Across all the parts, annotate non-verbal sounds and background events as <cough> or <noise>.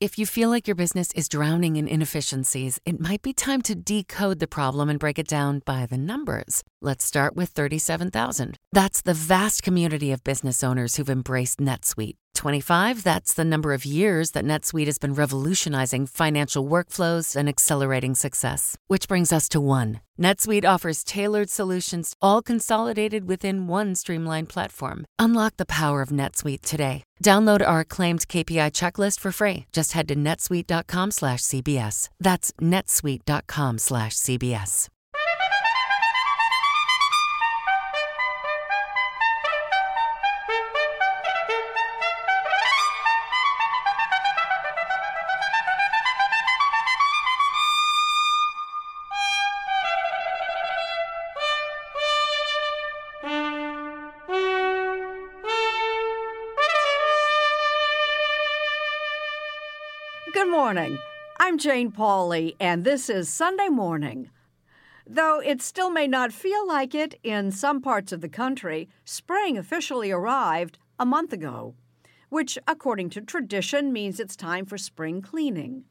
If you feel like your business is drowning in inefficiencies, it might be time to decode the problem and break it down by the numbers. Let's start with 37,000. That's the vast community of business owners who've embraced NetSuite. 25, that's the number of years that NetSuite has been revolutionizing financial workflows and accelerating success. Which brings us to one. NetSuite offers tailored solutions, all consolidated within one streamlined platform. Unlock the power of NetSuite today. Download our acclaimed KPI checklist for free. Just head to netsuite.com/cbs. That's netsuite.com/cbs. morning. I'm Jane Pauley, and this is Sunday Morning. Though it still may not feel like it in some parts of the country, spring officially arrived a month ago, which, according to tradition, means it's time for spring cleaning.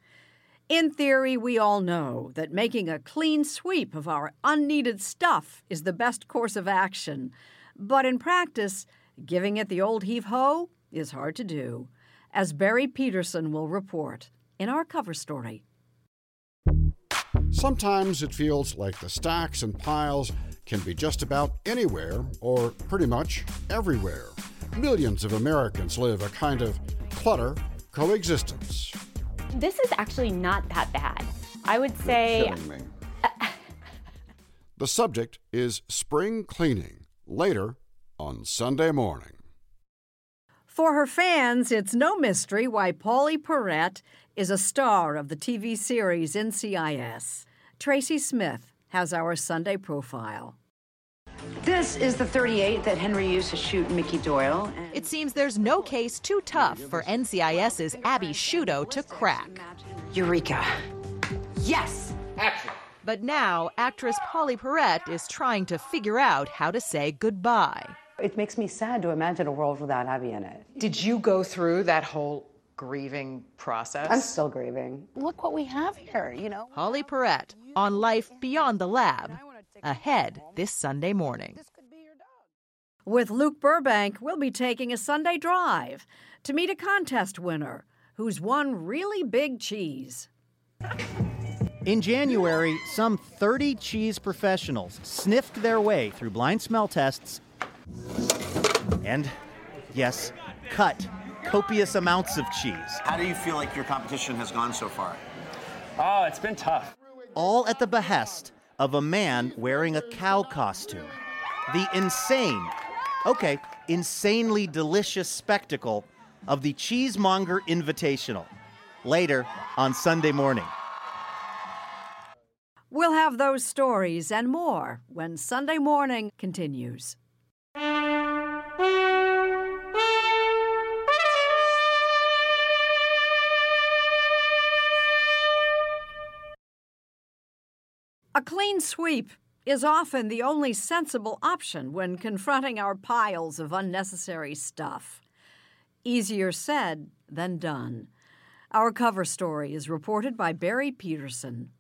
In theory, we all know that making a clean sweep of our unneeded stuff is the best course of action. But in practice, giving it the old heave ho is hard to do, as Barry Peterson will report in our cover story. Sometimes it feels like the stacks and piles can be just about anywhere or pretty much everywhere. Millions of Americans live a kind of clutter coexistence. This is actually not that bad. I would say. <laughs> The subject is spring cleaning, later on Sunday morning. For her fans, it's no mystery why Pauley Perrette is a star of the TV series NCIS. Tracy Smith has our Sunday profile. This is the 38 that Henry used to shoot Mickey Doyle. It seems there's no case too tough for NCIS's Abby Sciuto to crack. Eureka. Yes! Action! But now, actress Pauley Perrette is trying to figure out how to say goodbye. It makes me sad to imagine a world without Abby in it. Did you go through that whole grieving process? I'm still grieving. Look what we have here, you know? Pauley Perrette on Life Beyond the Lab, ahead this Sunday morning. With Luke Burbank, we'll be taking a Sunday drive to meet a contest winner who's won really big cheese. In January, some 30 cheese professionals sniffed their way through blind smell tests and, yes, cut copious amounts of cheese. How do you feel like your competition has gone so far? Oh, it's been tough. All at the behest of a man wearing a cow costume. The insane, okay, insanely delicious spectacle of the Cheesemonger Invitational. Later on Sunday morning. We'll have those stories and more when Sunday morning continues. A clean sweep is often the only sensible option when confronting our piles of unnecessary stuff. Easier said than done. Our cover story is reported by Barry Peterson.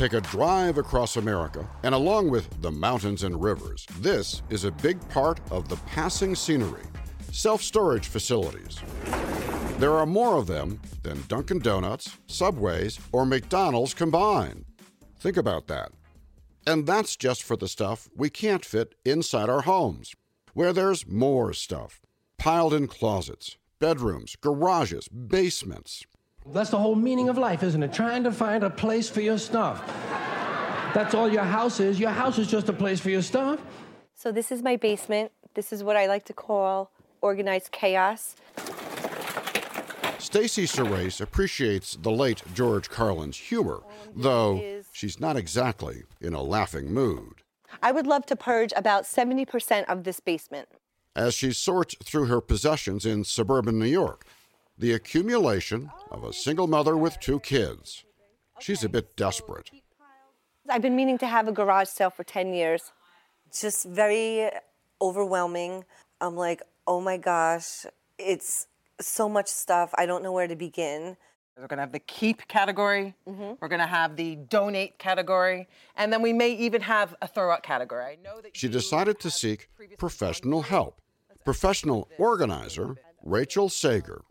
Take a drive across America, and along with the mountains and rivers, this is a big part of the passing scenery self storage facilities. There are more of them than Dunkin' Donuts, Subways, or McDonald's combined. Think about that. And that's just for the stuff we can't fit inside our homes, where there's more stuff piled in closets, bedrooms, garages, basements. That's the whole meaning of life, isn't it? Trying to find a place for your stuff. That's all your house is. Your house is just a place for your stuff. So this is my basement. This is what I like to call organized chaos. Stacy Serace appreciates the late George Carlin's humor, though she's not exactly in a laughing mood. I would love to purge about 70% of this basement. As she sorts through her possessions in suburban New York, the accumulation of a single mother with two kids. She's a bit desperate. I've been meaning to have a garage sale for 10 years. Just very overwhelming. I'm like, oh my gosh, it's so much stuff. I don't know where to begin. We're going to have the keep category. Mm-hmm. We're going to have the donate category. And then we may even have a throw out category. I know that she decided to seek professional help. Professional organizer Rachel Sager.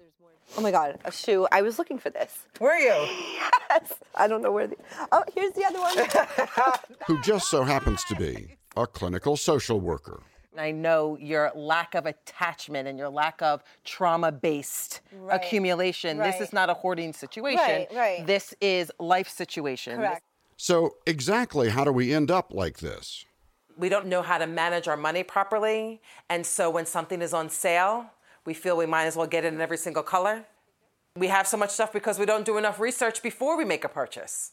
Oh my God, a shoe. I was looking for this. <laughs> Were you? yes. I don't know where the. Oh, here's the other one. <laughs> Who just so happens to be a clinical social worker. I know your lack of attachment and your lack of trauma based right. accumulation. Right. This is not a hoarding situation. Right, right. This is life situation. Correct. So, exactly how do we end up like this? We don't know how to manage our money properly. And so, when something is on sale, we feel we might as well get it in every single color. We have so much stuff because we don't do enough research before we make a purchase.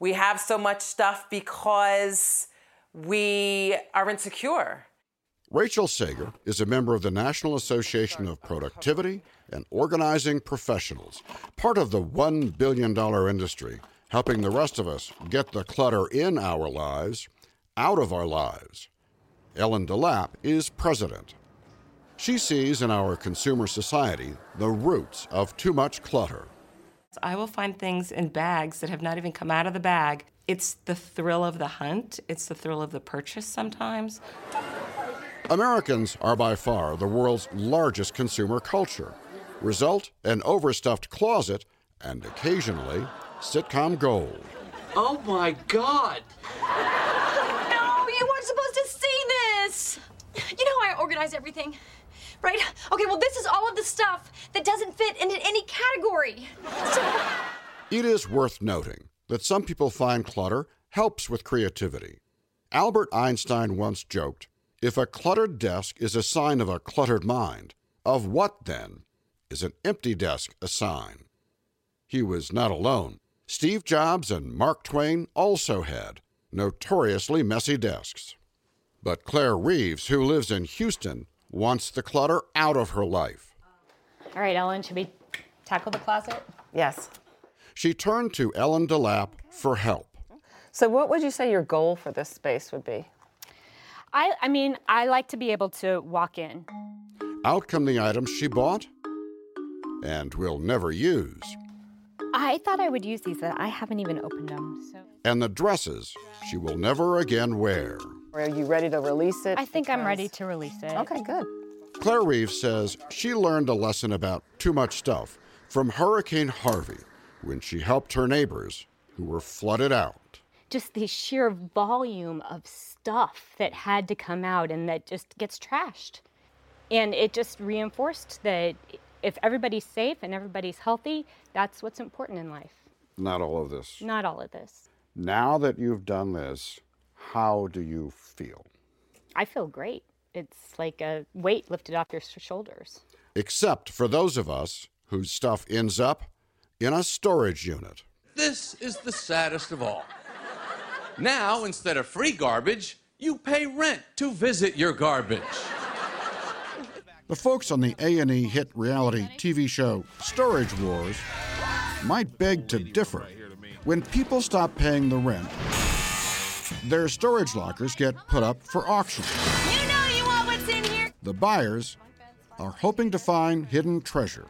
We have so much stuff because we are insecure. Rachel Sager is a member of the National Association of Productivity and Organizing Professionals, part of the $1 billion industry, helping the rest of us get the clutter in our lives out of our lives. Ellen Delap is president. She sees in our consumer society the roots of too much clutter. I will find things in bags that have not even come out of the bag. It's the thrill of the hunt, it's the thrill of the purchase sometimes. Americans are by far the world's largest consumer culture. Result an overstuffed closet and occasionally sitcom gold. Oh my God! No, you weren't supposed to see this! You know how I organize everything, right? Okay, well, this is all of the stuff that doesn't fit into any category. So... It is worth noting that some people find clutter helps with creativity. Albert Einstein once joked if a cluttered desk is a sign of a cluttered mind, of what then is an empty desk a sign? He was not alone. Steve Jobs and Mark Twain also had notoriously messy desks. But Claire Reeves, who lives in Houston, wants the clutter out of her life. All right, Ellen, should we tackle the closet? Yes. She turned to Ellen Delap for help. So, what would you say your goal for this space would be? I, I mean, I like to be able to walk in. Out come the items she bought and will never use. I thought I would use these, but I haven't even opened them. So. And the dresses she will never again wear. Are you ready to release it? I think because... I'm ready to release it. Okay, good. Claire Reeves says she learned a lesson about too much stuff from Hurricane Harvey when she helped her neighbors who were flooded out. Just the sheer volume of stuff that had to come out and that just gets trashed. And it just reinforced that if everybody's safe and everybody's healthy, that's what's important in life. Not all of this. Not all of this. Now that you've done this, how do you feel? I feel great. It's like a weight lifted off your shoulders. Except for those of us whose stuff ends up in a storage unit. This is the saddest of all. Now, instead of free garbage, you pay rent to visit your garbage. The folks on the A&E hit reality TV show Storage Wars might beg to differ. When people stop paying the rent, their storage lockers get put up for auction. You know you want what's in here. The buyers are hoping to find hidden treasure.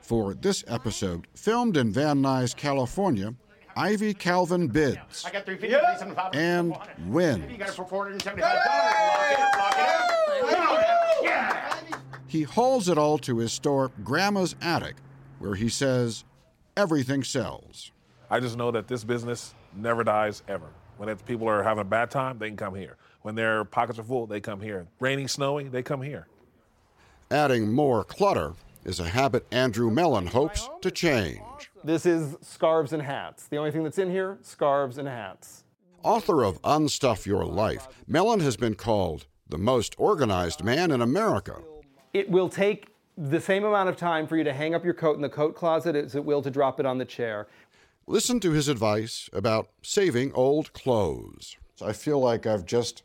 For this episode, filmed in Van Nuys, California, Ivy Calvin bids I got 350 and wins. He hauls it all to his store, Grandma's Attic, where he says everything sells. I just know that this business never dies ever. When people are having a bad time, they can come here. When their pockets are full, they come here. Raining, snowing, they come here. Adding more clutter is a habit Andrew Mellen hopes to change. This is scarves and hats. The only thing that's in here, scarves and hats. Author of Unstuff Your Life, Mellen has been called the most organized man in America. It will take the same amount of time for you to hang up your coat in the coat closet as it will to drop it on the chair. Listen to his advice about saving old clothes. I feel like I've just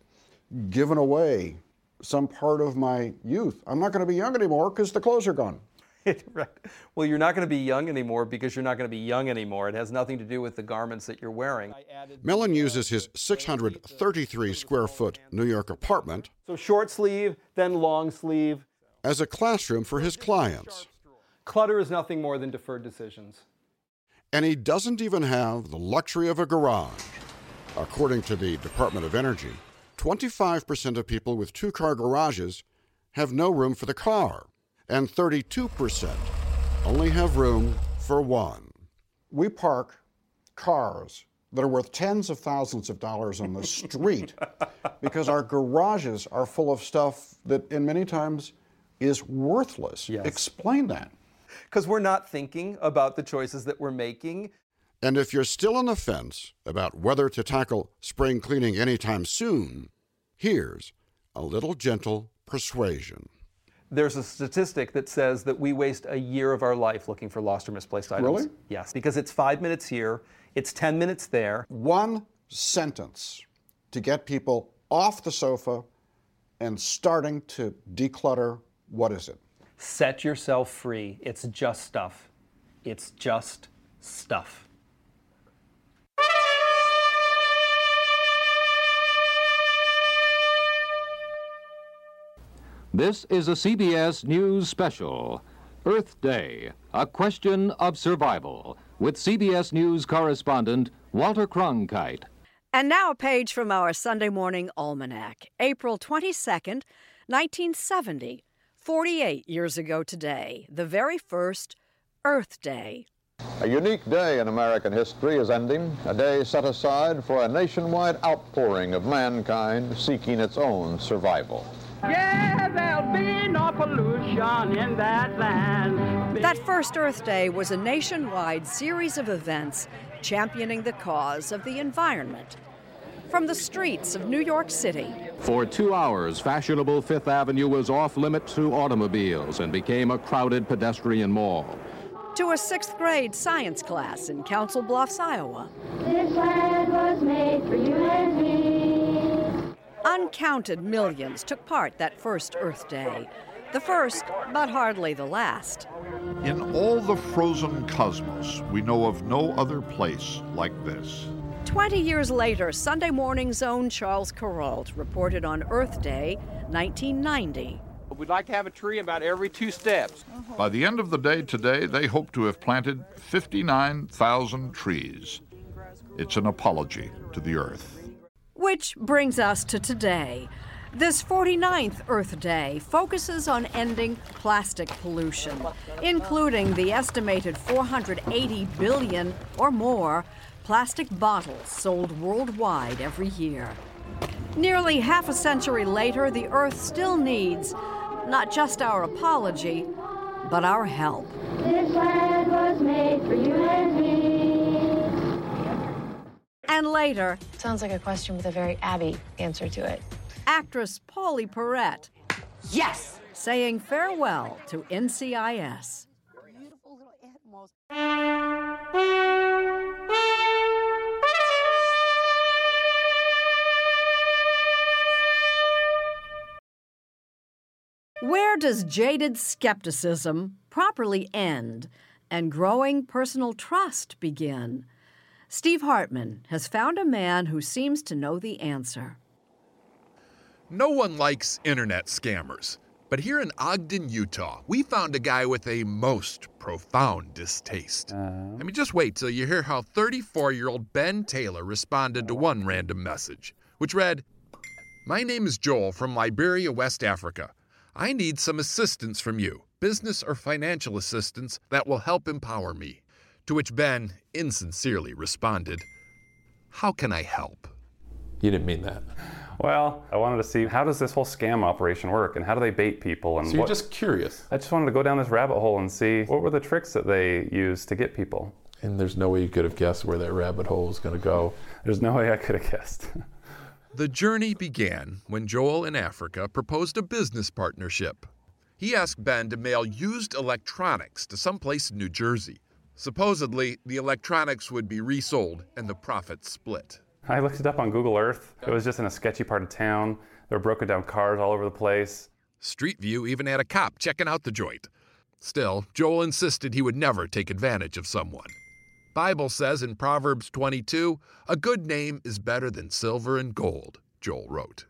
given away some part of my youth. I'm not going to be young anymore because the clothes are gone. <laughs> right. well, you're not going to be young anymore because you're not going to be young anymore. It has nothing to do with the garments that you're wearing. Mellen uses his 633 square foot New York apartment. So short sleeve, then long sleeve. As a classroom for his clients. Clutter is nothing more than deferred decisions. And he doesn't even have the luxury of a garage. According to the Department of Energy, 25% of people with two car garages have no room for the car, and 32% only have room for one. We park cars that are worth tens of thousands of dollars on the street <laughs> because our garages are full of stuff that, in many times, is worthless. Yes. Explain that. Because we're not thinking about the choices that we're making. And if you're still on the fence about whether to tackle spring cleaning anytime soon, here's a little gentle persuasion. There's a statistic that says that we waste a year of our life looking for lost or misplaced items. Really? Yes, because it's five minutes here, it's 10 minutes there. One sentence to get people off the sofa and starting to declutter. What is it? Set yourself free. It's just stuff. It's just stuff. This is a CBS News special. Earth Day, a question of survival, with CBS News correspondent Walter Cronkite. And now a page from our Sunday morning almanac, April 22nd, 1970, 48 years ago today, the very first Earth Day. A unique day in American history is ending, a day set aside for a nationwide outpouring of mankind seeking its own survival. Yeah, there'll be no pollution in that land. That first Earth Day was a nationwide series of events championing the cause of the environment. From the streets of New York City, For two hours, fashionable Fifth Avenue was off limits to automobiles and became a crowded pedestrian mall. to a sixth grade science class in Council Bluffs, Iowa. This land was made for you and me. Uncounted millions took part that first Earth Day. The first, but hardly the last. In all the frozen cosmos, we know of no other place like this. 20 years later, Sunday morning's own Charles Kuralt reported on Earth Day, 1990. We'd like to have a tree about every two steps. Uh-huh. By the end of the day today, they hope to have planted 59,000 trees. It's an apology to the earth. Which brings us to today. This 49th Earth Day focuses on ending plastic pollution, including the estimated 480 billion or more plastic bottles sold worldwide every year. Nearly half a century later, the Earth still needs not just our apology, but our help. This land was made for you and me. And later, Sounds like a question with a very Abby answer to it. actress Pauley Perrette. Yes! Saying farewell to NCIS. <laughs> Where does jaded skepticism properly end and growing personal trust begin? Steve Hartman has found a man who seems to know the answer. No one likes internet scammers. But here in Ogden, Utah, we found a guy with a most profound distaste. Uh-huh. I mean, just wait till you hear how 34 year old Ben Taylor responded to one random message, which read My name is Joel from Liberia, West Africa. I need some assistance from you, business or financial assistance that will help empower me. To which Ben insincerely responded, How can I help? You didn't mean that. Well, I wanted to see how does this whole scam operation work and how do they bait people and So you're what- just curious. I just wanted to go down this rabbit hole and see what were the tricks that they use to get people. And there's no way you could have guessed where that rabbit hole is going to go. There's no way I could have guessed. <laughs> The journey began when Joel in Africa proposed a business partnership. He asked Ben to mail used electronics to some place in New Jersey. Supposedly, the electronics would be resold and the profits split. I looked it up on Google Earth. It was just in a sketchy part of town. There were broken down cars all over the place. Street View even had a cop checking out the joint. Still, Joel insisted he would never take advantage of someone. Bible says in Proverbs 22, a good name is better than silver and gold, Joel wrote.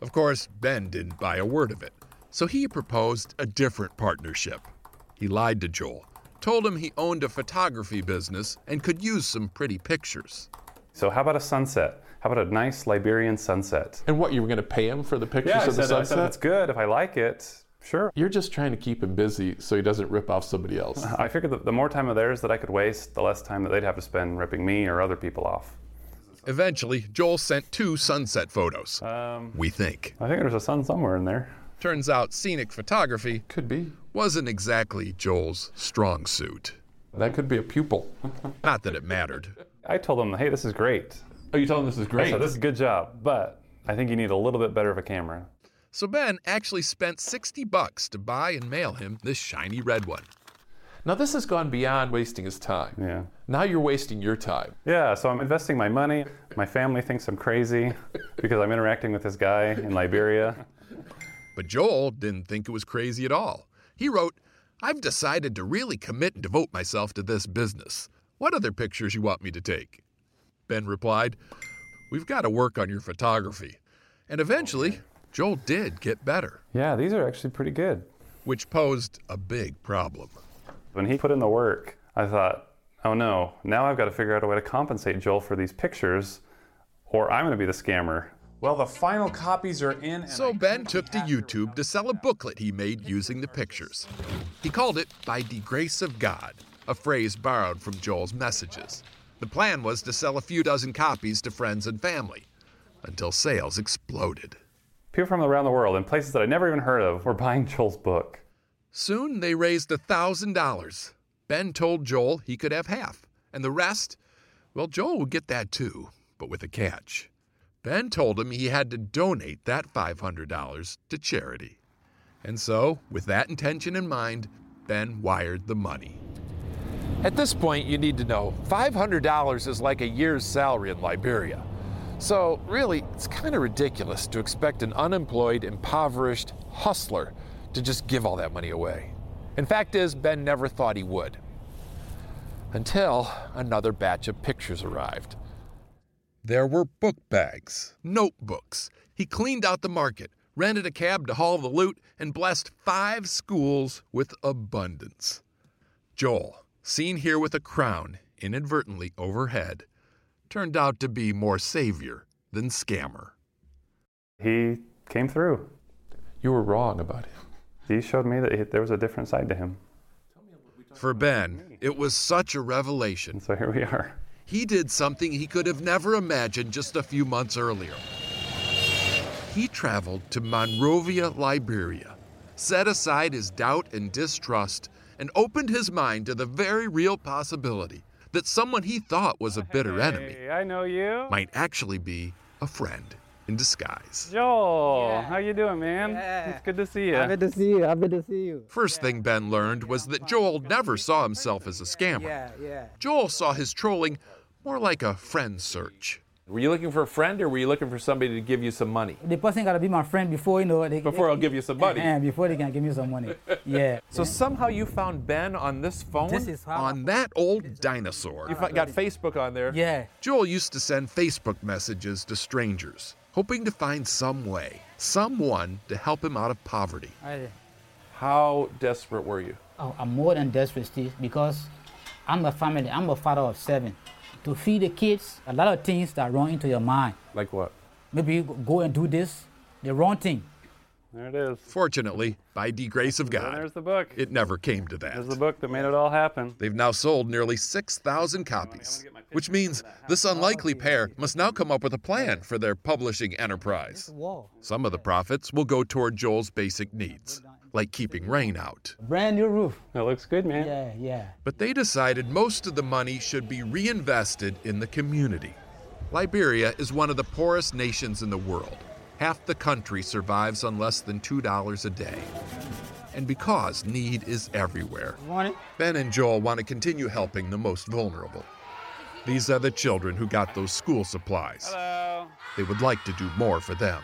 Of course, Ben didn't buy a word of it, so he proposed a different partnership. He lied to Joel, told him he owned a photography business and could use some pretty pictures. So how about a sunset? How about a nice Liberian sunset? And what, you were going to pay him for the pictures Yeah, I of the said, I said sunset? it's good if I like it. Sure. You're just trying to keep him busy so he doesn't rip off somebody else. <laughs> I figured that the more time of theirs that I could waste, the less time that they'd have to spend ripping me or other people off. Eventually, Joel sent two sunset photos. Um, we think. I think there's a sun somewhere in there. Turns out scenic photography could be wasn't exactly Joel's strong suit. That could be a pupil. <laughs> Not that it mattered. I told them, hey, this is great. Oh, you told them this is I great? said, this is a good job, but I think you need a little bit better of a camera. So Ben actually spent 60 bucks to buy and mail him this shiny red one. Now, this has gone beyond wasting his time. Yeah. Now you're wasting your time. Yeah, so I'm investing my money. My family thinks I'm crazy because I'm interacting with this guy in Liberia. But Joel didn't think it was crazy at all. He wrote, I've decided to really commit and devote myself to this business. What other pictures you want me to take? Ben replied, We've got to work on your photography. And eventually, Joel did get better. Yeah, these are actually pretty good. Which posed a big problem. When he put in the work, I thought, oh no, now I've got to figure out a way to compensate Joel for these pictures, or I'm going to be the scammer. Well, the final copies are in. And So Ben took to YouTube to sell a booklet he made using the pictures. He called it By the Grace of God, a phrase borrowed from Joel's messages. The plan was to sell a few dozen copies to friends and family until sales exploded. People from around the world and places that I never even heard of were buying Joel's book. Soon they raised a $1,000. Ben told Joel he could have half, and the rest, well, Joel would get that too, but with a catch. Ben told him he had to donate that $500 to charity. And so, with that intention in mind, Ben wired the money. At this point, you need to know $500 is like a year's salary in Liberia. So, really, it's kind of ridiculous to expect an unemployed, impoverished hustler to just give all that money away. In fact is, Ben never thought he would. Until another batch of pictures arrived. There were book bags, notebooks. He cleaned out the market, rented a cab to haul the loot, and blessed five schools with abundance. Joel, seen here with a crown inadvertently overhead, turned out to be more savior than scammer. He came through. You were wrong about him. He showed me that he, there was a different side to him. For Ben, it was such a revelation. So here we are. He did something he could have never imagined just a few months earlier. He traveled to Monrovia, Liberia, set aside his doubt and distrust, and opened his mind to the very real possibility that someone he thought was a bitter enemy Hey, I know you. might actually be a friend in disguise. Joel, how you doing, man? It's good to see you. Happy to see you. Happy to see you. First thing Ben learned was that Joel never saw himself as a scammer. Yeah, yeah. Joel saw his trolling more like a friend search. Were you looking for a friend or were you looking for somebody to give you some money? The person gotta be my friend before you know they, Before I'll give you some money. And <laughs> before they can give me some money. Yeah. So somehow you found Ben on this phone? This is how. On that old dinosaur. You fi- got Facebook on there? Yeah. Joel used to send Facebook messages to strangers, hoping to find some way, someone to help him out of poverty. I, How desperate were you? oh, I'm more than desperate, Steve, because I'm a family. I'm a father of seven. To feed the kids, a lot of things that run into your mind. Like what? Maybe you go and do this, the wrong thing. There it is. Fortunately, by the grace of And God, there's the book. it never came to that. There's the book that made it all happen. They've now sold nearly 6,000 copies, which means this unlikely oh, pair must now come up with a plan for their publishing enterprise. Some of the profits will go toward Joel's basic needs, like keeping rain out. Brand new roof. That looks good, man. Yeah, yeah. But they decided most of the money should be reinvested in the community. Liberia is one of the poorest nations in the world. Half the country survives on less than $2 a day. And because need is everywhere, Want? Ben and Joel want to continue helping the most vulnerable. These are the children who got those school supplies. Hello. They would like to do more for them.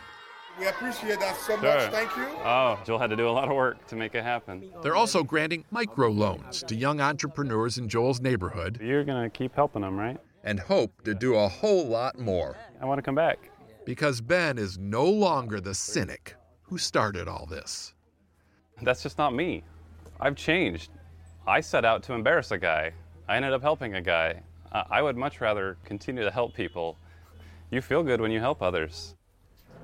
We appreciate that so Sure. much. Thank you. Oh, Joel had to do a lot of work to make it happen. They're also granting microloans to young entrepreneurs in Joel's neighborhood You're going to keep helping them, right? and hope to do a whole lot more. I want to come back. Because Ben is no longer the cynic who started all this. That's just not me. I've changed. I set out to embarrass a guy. I ended up helping a guy. Uh, I would much rather continue to help people. You feel good when you help others.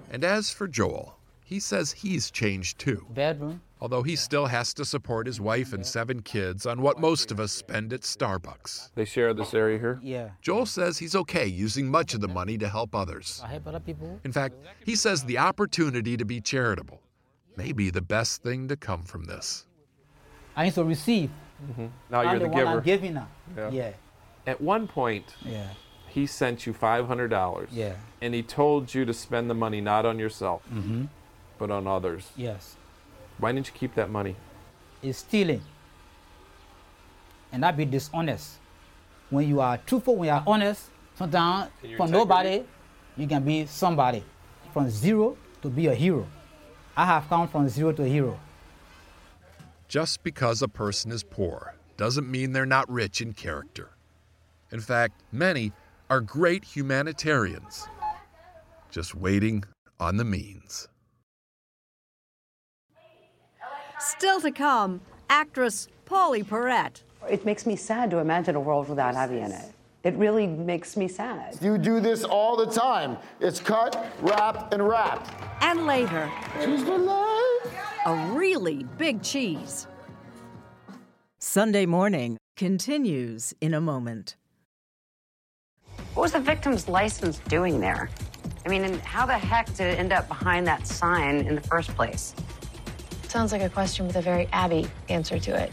And as for Joel, he says he's changed too. Bedroom. Although he still has to support his wife and seven kids on what most of us spend at Starbucks. They share this area here? Yeah. Joel says he's okay using much of the money to help others. I help other people. In fact, he says the opportunity to be charitable may be the best thing to come from this. I need to receive. Mm-hmm. Now you're I'm the, the one giver. I'm giving now. Yeah. Yeah. At one point, Yeah. He sent you $500. Yeah. And he told you to spend the money not on yourself, Mm-hmm. but on others. Yes. Why didn't you keep that money? It's stealing. And that be dishonest. When you are truthful, when you are honest, sometimes from integrity. nobody, you can be somebody. From zero to be a hero. I have come from zero to a hero. Just because a person is poor doesn't mean they're not rich in character. In fact, many are great humanitarians, just waiting on the means. Still to come, actress Pauley Perrette. It makes me sad to imagine a world without Abby in it. It really makes me sad. You do this all the time. It's cut, wrap, and wrap. And later, cheese the life. a really big cheese. Sunday morning continues in a moment. What was the victim's license doing there? I mean, and how the heck did it end up behind that sign in the first place? Sounds like a question with a very Abby answer to it.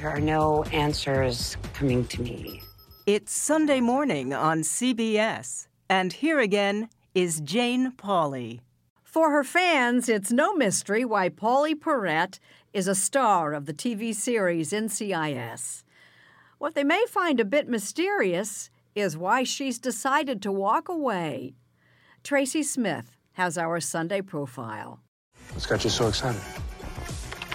There are no answers coming to me. It's Sunday morning on CBS. And here again is Jane Pauley. For her fans, it's no mystery why Pauley Perrette is a star of the TV series NCIS. What they may find a bit mysterious is why she's decided to walk away. Tracy Smith has our Sunday profile. What's got you so excited?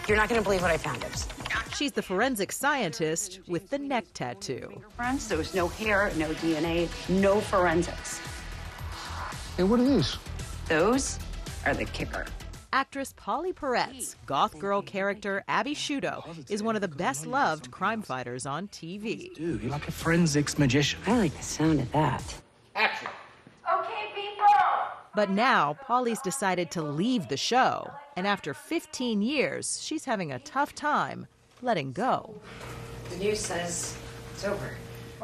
You're not going to believe what I found. It She's the forensic scientist with the neck tattoo. Friends, there was no hair, no DNA, no forensics. Hey, what are these? Those are the kicker. Actress Pauley Perrette's goth girl character Abby Sciuto is one of the best loved crime fighters on TV. Dude, you're like a forensics magician. I like the sound of that. Action. Okay, people. But now, Pauley's decided to leave the show, and after 15 years, she's having a tough time letting go. The news says it's over.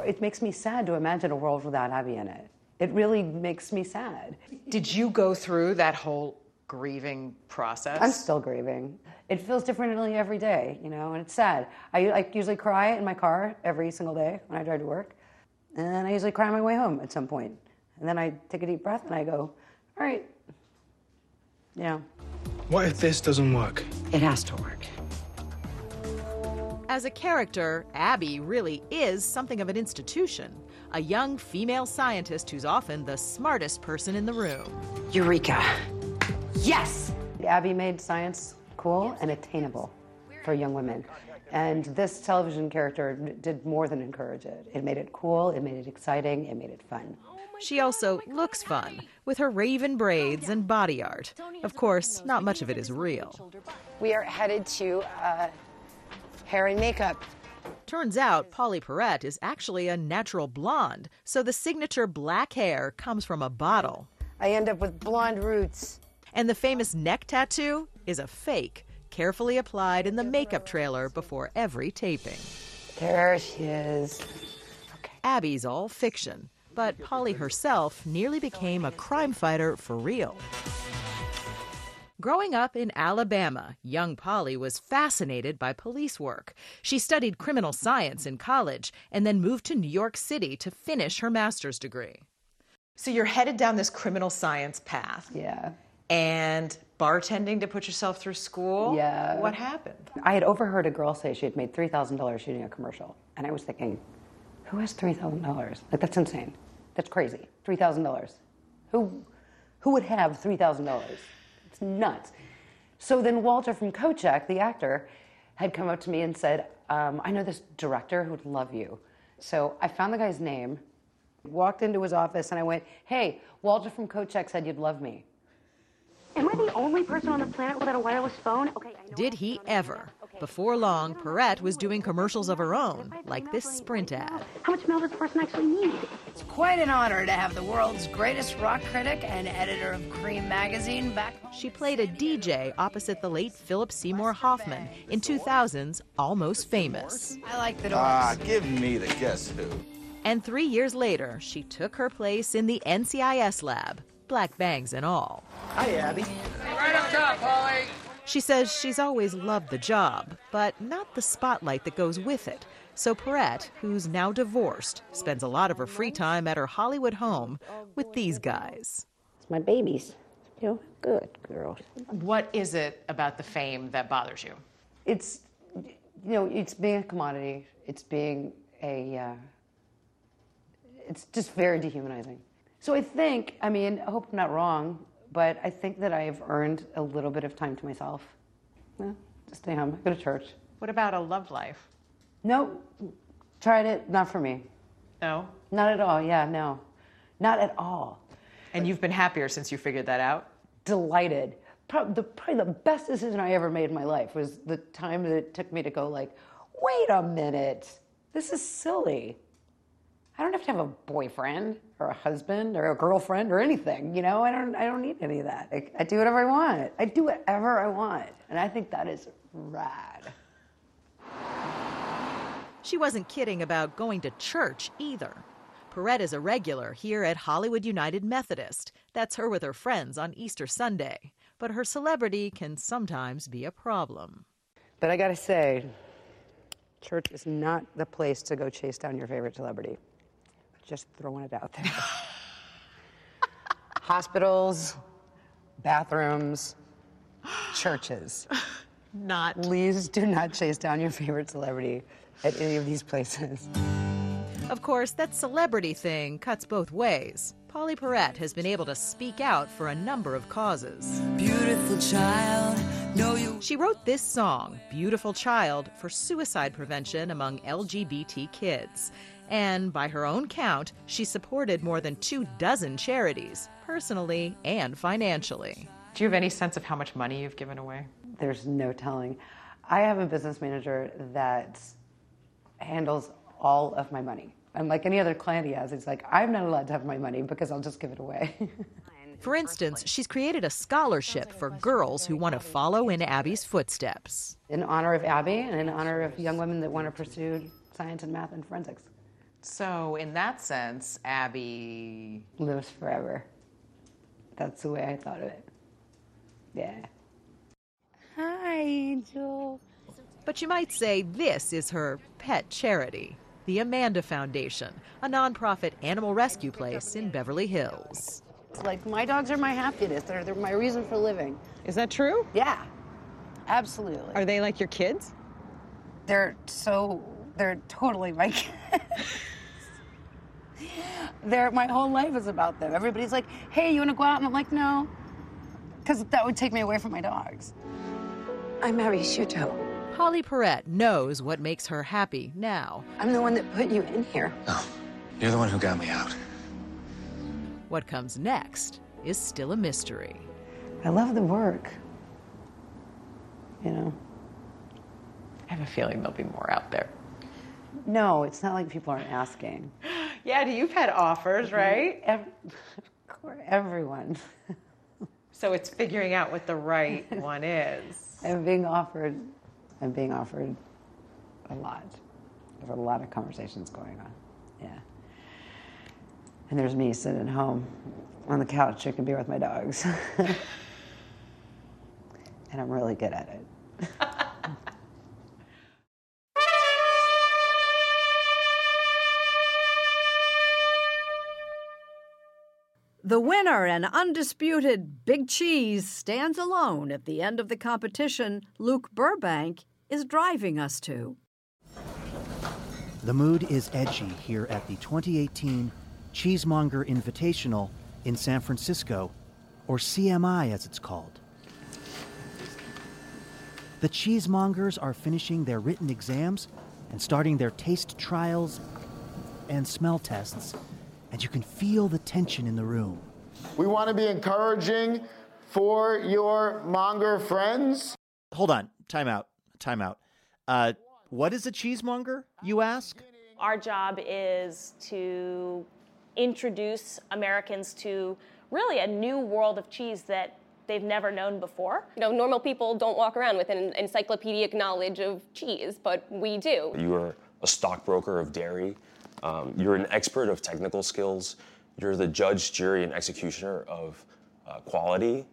It makes me sad to imagine a world without Abby in it. It really makes me sad. Did you go through that whole grieving process? I'm still grieving. It feels differently every day, you know, and it's sad. I, I usually cry in my car every single day when I drive to work, and then I usually cry on my way home at some point. And then I take a deep breath and I go, all right, yeah. What if this doesn't work? it has to work. As a character, Abby really is something of an institution. A young female scientist who's often the smartest person in the room. Eureka. Yes! Abby made science cool and attainable for young women. And this television character did more than encourage it. It made it cool, it made it exciting, it made it fun. She also looks fun with her raven braids and body art. Of course, not much of it is real. We are headed to uh, hair and makeup. Turns out Pauley Perrette is actually a natural blonde, so the signature black hair comes from a bottle. I end up with blonde roots. And the famous neck tattoo is a fake, carefully applied in the makeup trailer before every taping. There she is. Abby's all fiction, but Pauley herself nearly became a crime fighter for real. Growing up in Alabama, young Pauley was fascinated by police work. She studied criminal science in college and then moved to New York City to finish her master's degree. So you're headed down this criminal science path. Yeah. And bartending to put yourself through school? Yeah. What happened? I had overheard a girl say she had made $3,000 shooting a commercial. And I was thinking, who has $3,000? Like, that's insane. That's crazy. $3,000. Who, who would have $3,000? It's nuts. So then Walter from Kojak, the actor, had come up to me and said, um, I know this director who would love you. So I found the guy's name, walked into his office, and I went, Hey, Walter from Kojak said you'd love me. Am I the only person on the planet without a wireless phone? Okay, I know. Did he ever? Before long, Perrette was doing commercials of her own, like this Sprint ad. How much mail does a person actually need? It's quite an honor to have the world's greatest rock critic and editor of Cream magazine back. She played a DJ opposite the late Philip Seymour Hoffman in 2000's Almost Famous. I like the doors. Ah, give me the guess who. And three years later, she took her place in the NCIS lab, black bangs and all. Hi, Abby. Right up top, Pauley. She says she's always loved the job, but not the spotlight that goes with it. So Perrette, who's now divorced, spends a lot of her free time at her Hollywood home with these guys. It's my babies. You know, good girls. What is it about the fame that bothers you? It's, you know, it's being a commodity. It's being a, uh, it's just very dehumanizing. So I think, I mean, I hope I'm not wrong, but I think that I've earned a little bit of time to myself. Yeah, just stay home, go to church. What about a love life? No, tried it, not for me. No? Not at all, yeah, no. Not at all. And you've been happier since you figured that out? Delighted. Probably the, probably the best decision I ever made in my life was the time that it took me to go like, wait a minute, this is silly. I don't have to have a boyfriend or a husband or a girlfriend or anything. You know, I don't. I don't need any of that. I, I do whatever I want. I do whatever I want, and I think that is rad. She wasn't kidding about going to church either. Perrette is a regular here at Hollywood United Methodist. That's her with her friends on Easter Sunday. But her celebrity can sometimes be a problem. But I gotta say, church is not the place to go chase down your favorite celebrity. Just throwing it out there. <laughs> Hospitals, bathrooms, churches. Not. Please do not chase down your favorite celebrity at any of these places. Of course, that celebrity thing cuts both ways. Pauley Perrette has been able to speak out for a number of causes. Beautiful child, know you. She wrote this song, Beautiful Child, for suicide prevention among LGBT kids. And by her own count, she supported more than two dozen charities, personally and financially. Do you have any sense of how much money you've given away? There's no telling. I have a business manager that handles all of my money. And like any other client he has, it's like, I'm not allowed to have my money because I'll just give it away. <laughs> For instance, she's created a scholarship for girls who want to follow in Abby's footsteps. in honor of Abby and in honor of young women that want to pursue science and math and forensics. So, in that sense, Abby. Lives forever. That's the way I thought of it. Yeah. Hi, Angel. But you might say this is her pet charity, the Amanda Foundation, a nonprofit animal rescue place in Beverly Hills. It's like my dogs are my happiness. They're, they're my reason for living. Is that true? Yeah, absolutely. Are they like your kids? They're so, they're totally my <laughs> kids. They're, my whole life is about them. Everybody's like, hey, you want to go out? And I'm like, no, because that would take me away from my dogs. I'm Abby Sciuto. Pauley Perrette knows what makes her happy now. I'm the one that put you in here. Oh, you're the one who got me out. What comes next is still a mystery. I love the work. You know? I have a feeling there'll be more out there. No, it's not like people aren't asking. <gasps> Yeah, do you've had offers, mm-hmm. right? Ev- <laughs> everyone. <laughs> So it's figuring out what the right <laughs> one is. I'm being offered, I'm being offered a lot. There's a lot of conversations going on. Yeah. And there's me sitting at home on the couch drinking beer with my dogs. and I'm really good at it. The winner and undisputed Big Cheese stands alone at the end of the competition Luke Burbank is driving us to. The mood is edgy here at the 2018 Cheesemonger Invitational in San Francisco, or CMI as it's called. The cheesemongers are finishing their written exams and starting their taste trials and smell tests, and you can feel the tension in the room. We want to be encouraging for your monger friends. Hold on, time out, time out. Uh, what is a cheesemonger, you ask? Our job is to introduce Americans to really a new world of cheese that they've never known before. You know, normal people don't walk around with an encyclopedic knowledge of cheese, but we do. You are a stockbroker of dairy. Um, you're an expert of technical skills. You're the judge, jury, and executioner of uh, quality.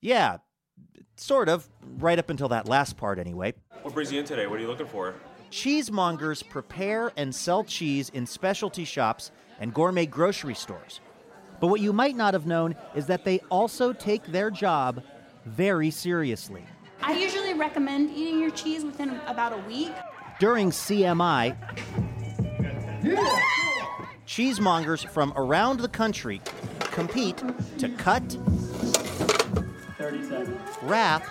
Yeah, sort of, right up until that last part, anyway. What brings you in today? What are you looking for? Cheesemongers prepare and sell cheese in specialty shops and gourmet grocery stores. But what you might not have known is that they also take their job very seriously. I usually recommend eating your cheese within about a week. During CMI, cheesemongers from around the country compete to cut, 37. wrap,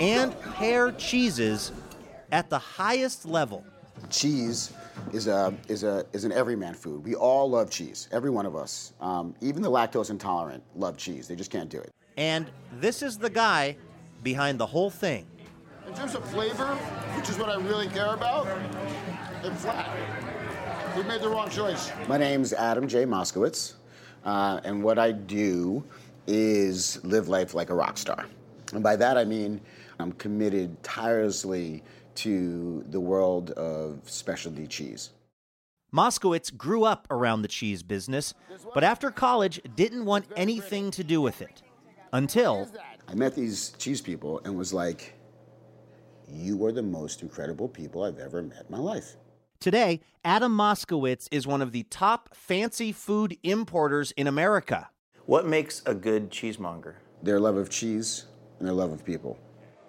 and pair cheeses at the highest level. Cheese is a is a is an everyman food. We all love cheese. Every one of us, um, even the lactose intolerant, love cheese. They just can't do it. And this is the guy behind the whole thing. In terms of flavor, which is what I really care about, it's flat. We made the wrong choice. My name's Adam J. Moskowitz, uh, and what I do is live life like a rock star. And by that I mean I'm committed tirelessly to the world of specialty cheese. Moskowitz grew up around the cheese business, but after college didn't want anything to do with it. Until I met these cheese people and was like, you are the most incredible people I've ever met in my life. today, Adam Moskowitz is one of the top fancy food importers in America. What makes a good cheesemonger? Their love of cheese and their love of people.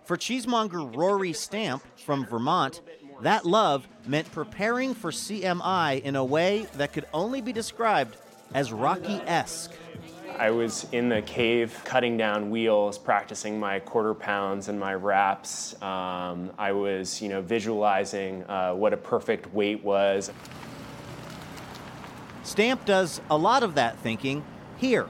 For cheesemonger Rory Stamp from Vermont, that love meant preparing for CMI in a way that could only be described as Rocky esque. I was in the cave cutting down wheels, practicing my quarter pounds and my wraps. Um, I was, you know, visualizing uh, what a perfect weight was. Stamp does a lot of that thinking here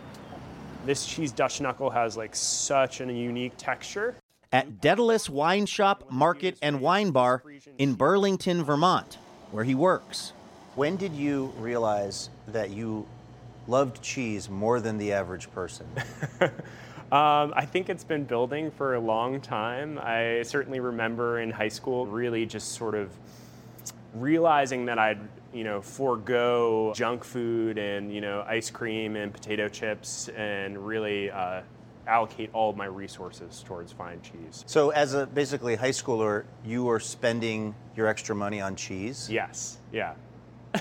This cheese Dutch knuckle has like such a unique texture. at Dedalus Wine Shop, Market, and Wine Bar in Burlington, Vermont, where he works. When did you realize that you loved cheese more than the average person? <laughs> Um, I think it's been building for a long time. I certainly remember in high school really just sort of realizing that I'd you know forego junk food and you know ice cream and potato chips and really uh, allocate all of my resources towards fine cheese. So, as a basically high schooler, you were spending your extra money on cheese? Yes, yeah. <laughs>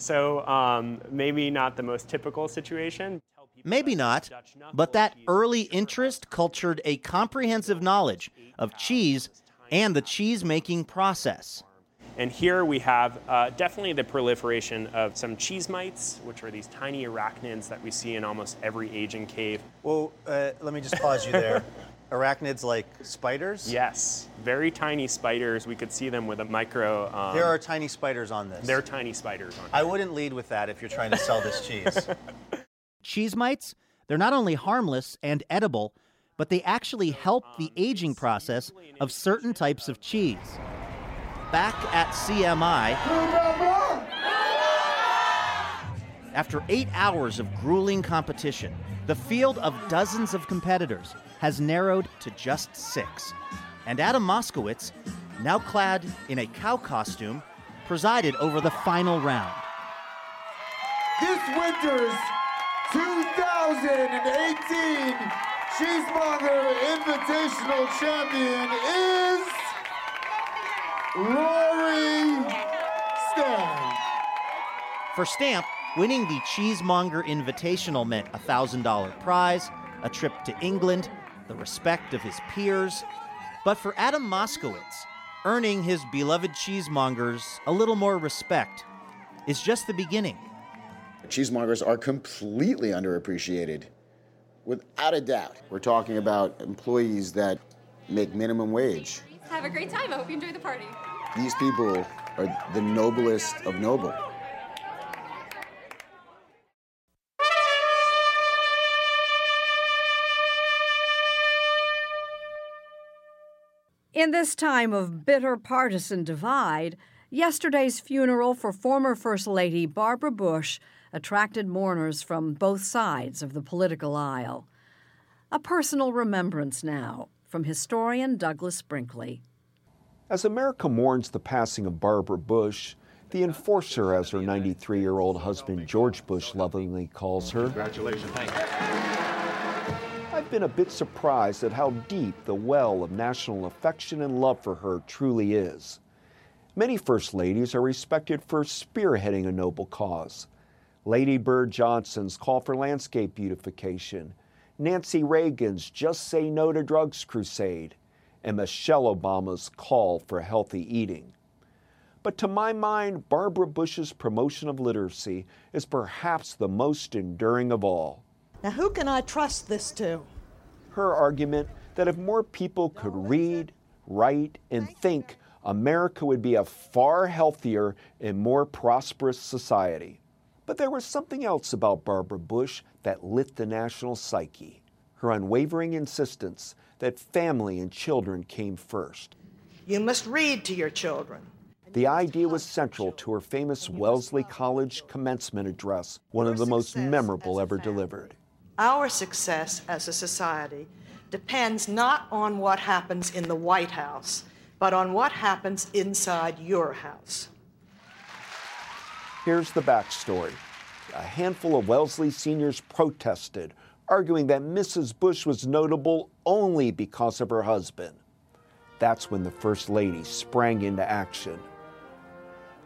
so um, maybe not the most typical situation. Maybe not, but that early interest cultured a comprehensive knowledge of cheese and the cheese making process. And here we have uh, definitely the proliferation of some cheese mites, which are these tiny arachnids that we see in almost every Asian cave. Well, uh, let me just pause you there. <laughs> Arachnids like spiders? Yes, very tiny spiders. We could see them with a micro. Um, There are tiny spiders on this. They're tiny spiders on. I wouldn't lead with that if you're trying to sell this cheese. <laughs> Cheese mites, they're not only harmless and edible, but they actually help the aging process of certain types of cheese. Back at CMI, after eight hours of grueling competition, the field of dozens of competitors has narrowed to just six. And Adam Moskowitz, now clad in a cow costume, presided over the final round. This winter's 2018 Cheesemonger Invitational Champion is Rory Stamp. For Stamp, winning the Cheesemonger Invitational meant a $1,000 prize, a trip to England, the respect of his peers. But for Adam Moskowitz, earning his beloved cheesemongers a little more respect is just the beginning. Cheesemongers are completely underappreciated, without a doubt. We're talking about employees that make minimum wage. Have a great time. I hope you enjoy the party. These people are the noblest of noble. In this time of bitter partisan divide, yesterday's funeral for former First Lady Barbara Bush attracted mourners from both sides of the political aisle. A personal remembrance now from historian Douglas Brinkley. As America mourns the passing of Barbara Bush, the enforcer, as her 93 year old husband George Bush lovingly calls her. Congratulations. Been a bit surprised at how deep the well of national affection and love for her truly is. Many First Ladies are respected for spearheading a noble cause. Lady Bird Johnson's call for landscape beautification, Nancy Reagan's Just Say No to Drugs crusade, and Michelle Obama's call for healthy eating. But to my mind, Barbara Bush's promotion of literacy is perhaps the most enduring of all. Now, who can I trust this to? Her argument that if more people could read, write, and think, America would be a far healthier and more prosperous society. But there was something else about Barbara Bush that lit the national psyche her unwavering insistence that family and children came first. You must read to your children. The idea was central to her famous Wellesley College commencement address, one of the most memorable ever delivered. Our success as a society depends not on what happens in the White House, but on what happens inside your house. Here's the backstory. A handful of Wellesley seniors protested, arguing that Mrs. Bush was notable only because of her husband. That's when the First Lady sprang into action.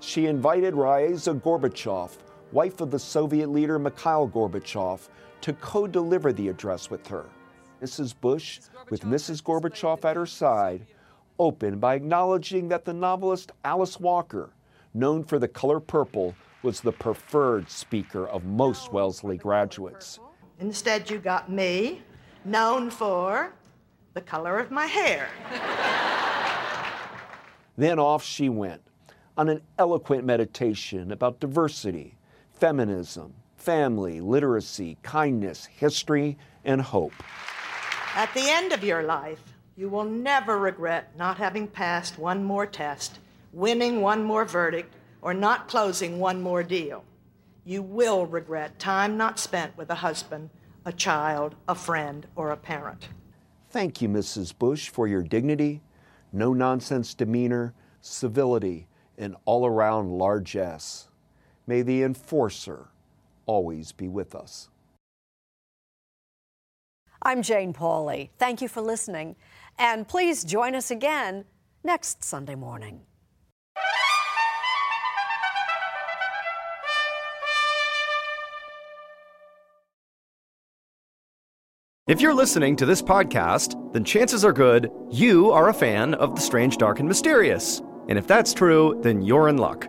She invited Raisa Gorbachev, wife of the Soviet leader Mikhail Gorbachev, to co deliver the address with her. Mrs. Bush, with Mrs. Gorbachev at her side, opened by acknowledging that the novelist Alice Walker, known for the color purple, was the preferred speaker of most Wellesley graduates. Instead, you got me, known for the color of my hair. Then off she went on an eloquent meditation about diversity, feminism, family, literacy, kindness, history, and hope. At the end of your life, you will never regret not having passed one more test, winning one more verdict, or not closing one more deal. You will regret time not spent with a husband, a child, a friend, or a parent. Thank you, Mrs. Bush, for your dignity, no nonsense demeanor, civility, and all around largesse. May the enforcer always be with us. I'm Jane Pauley. Thank you for listening. And please join us again next Sunday morning. If you're listening to this podcast, then chances are good you are a fan of the strange, dark, and mysterious. And if that's true, then you're in luck.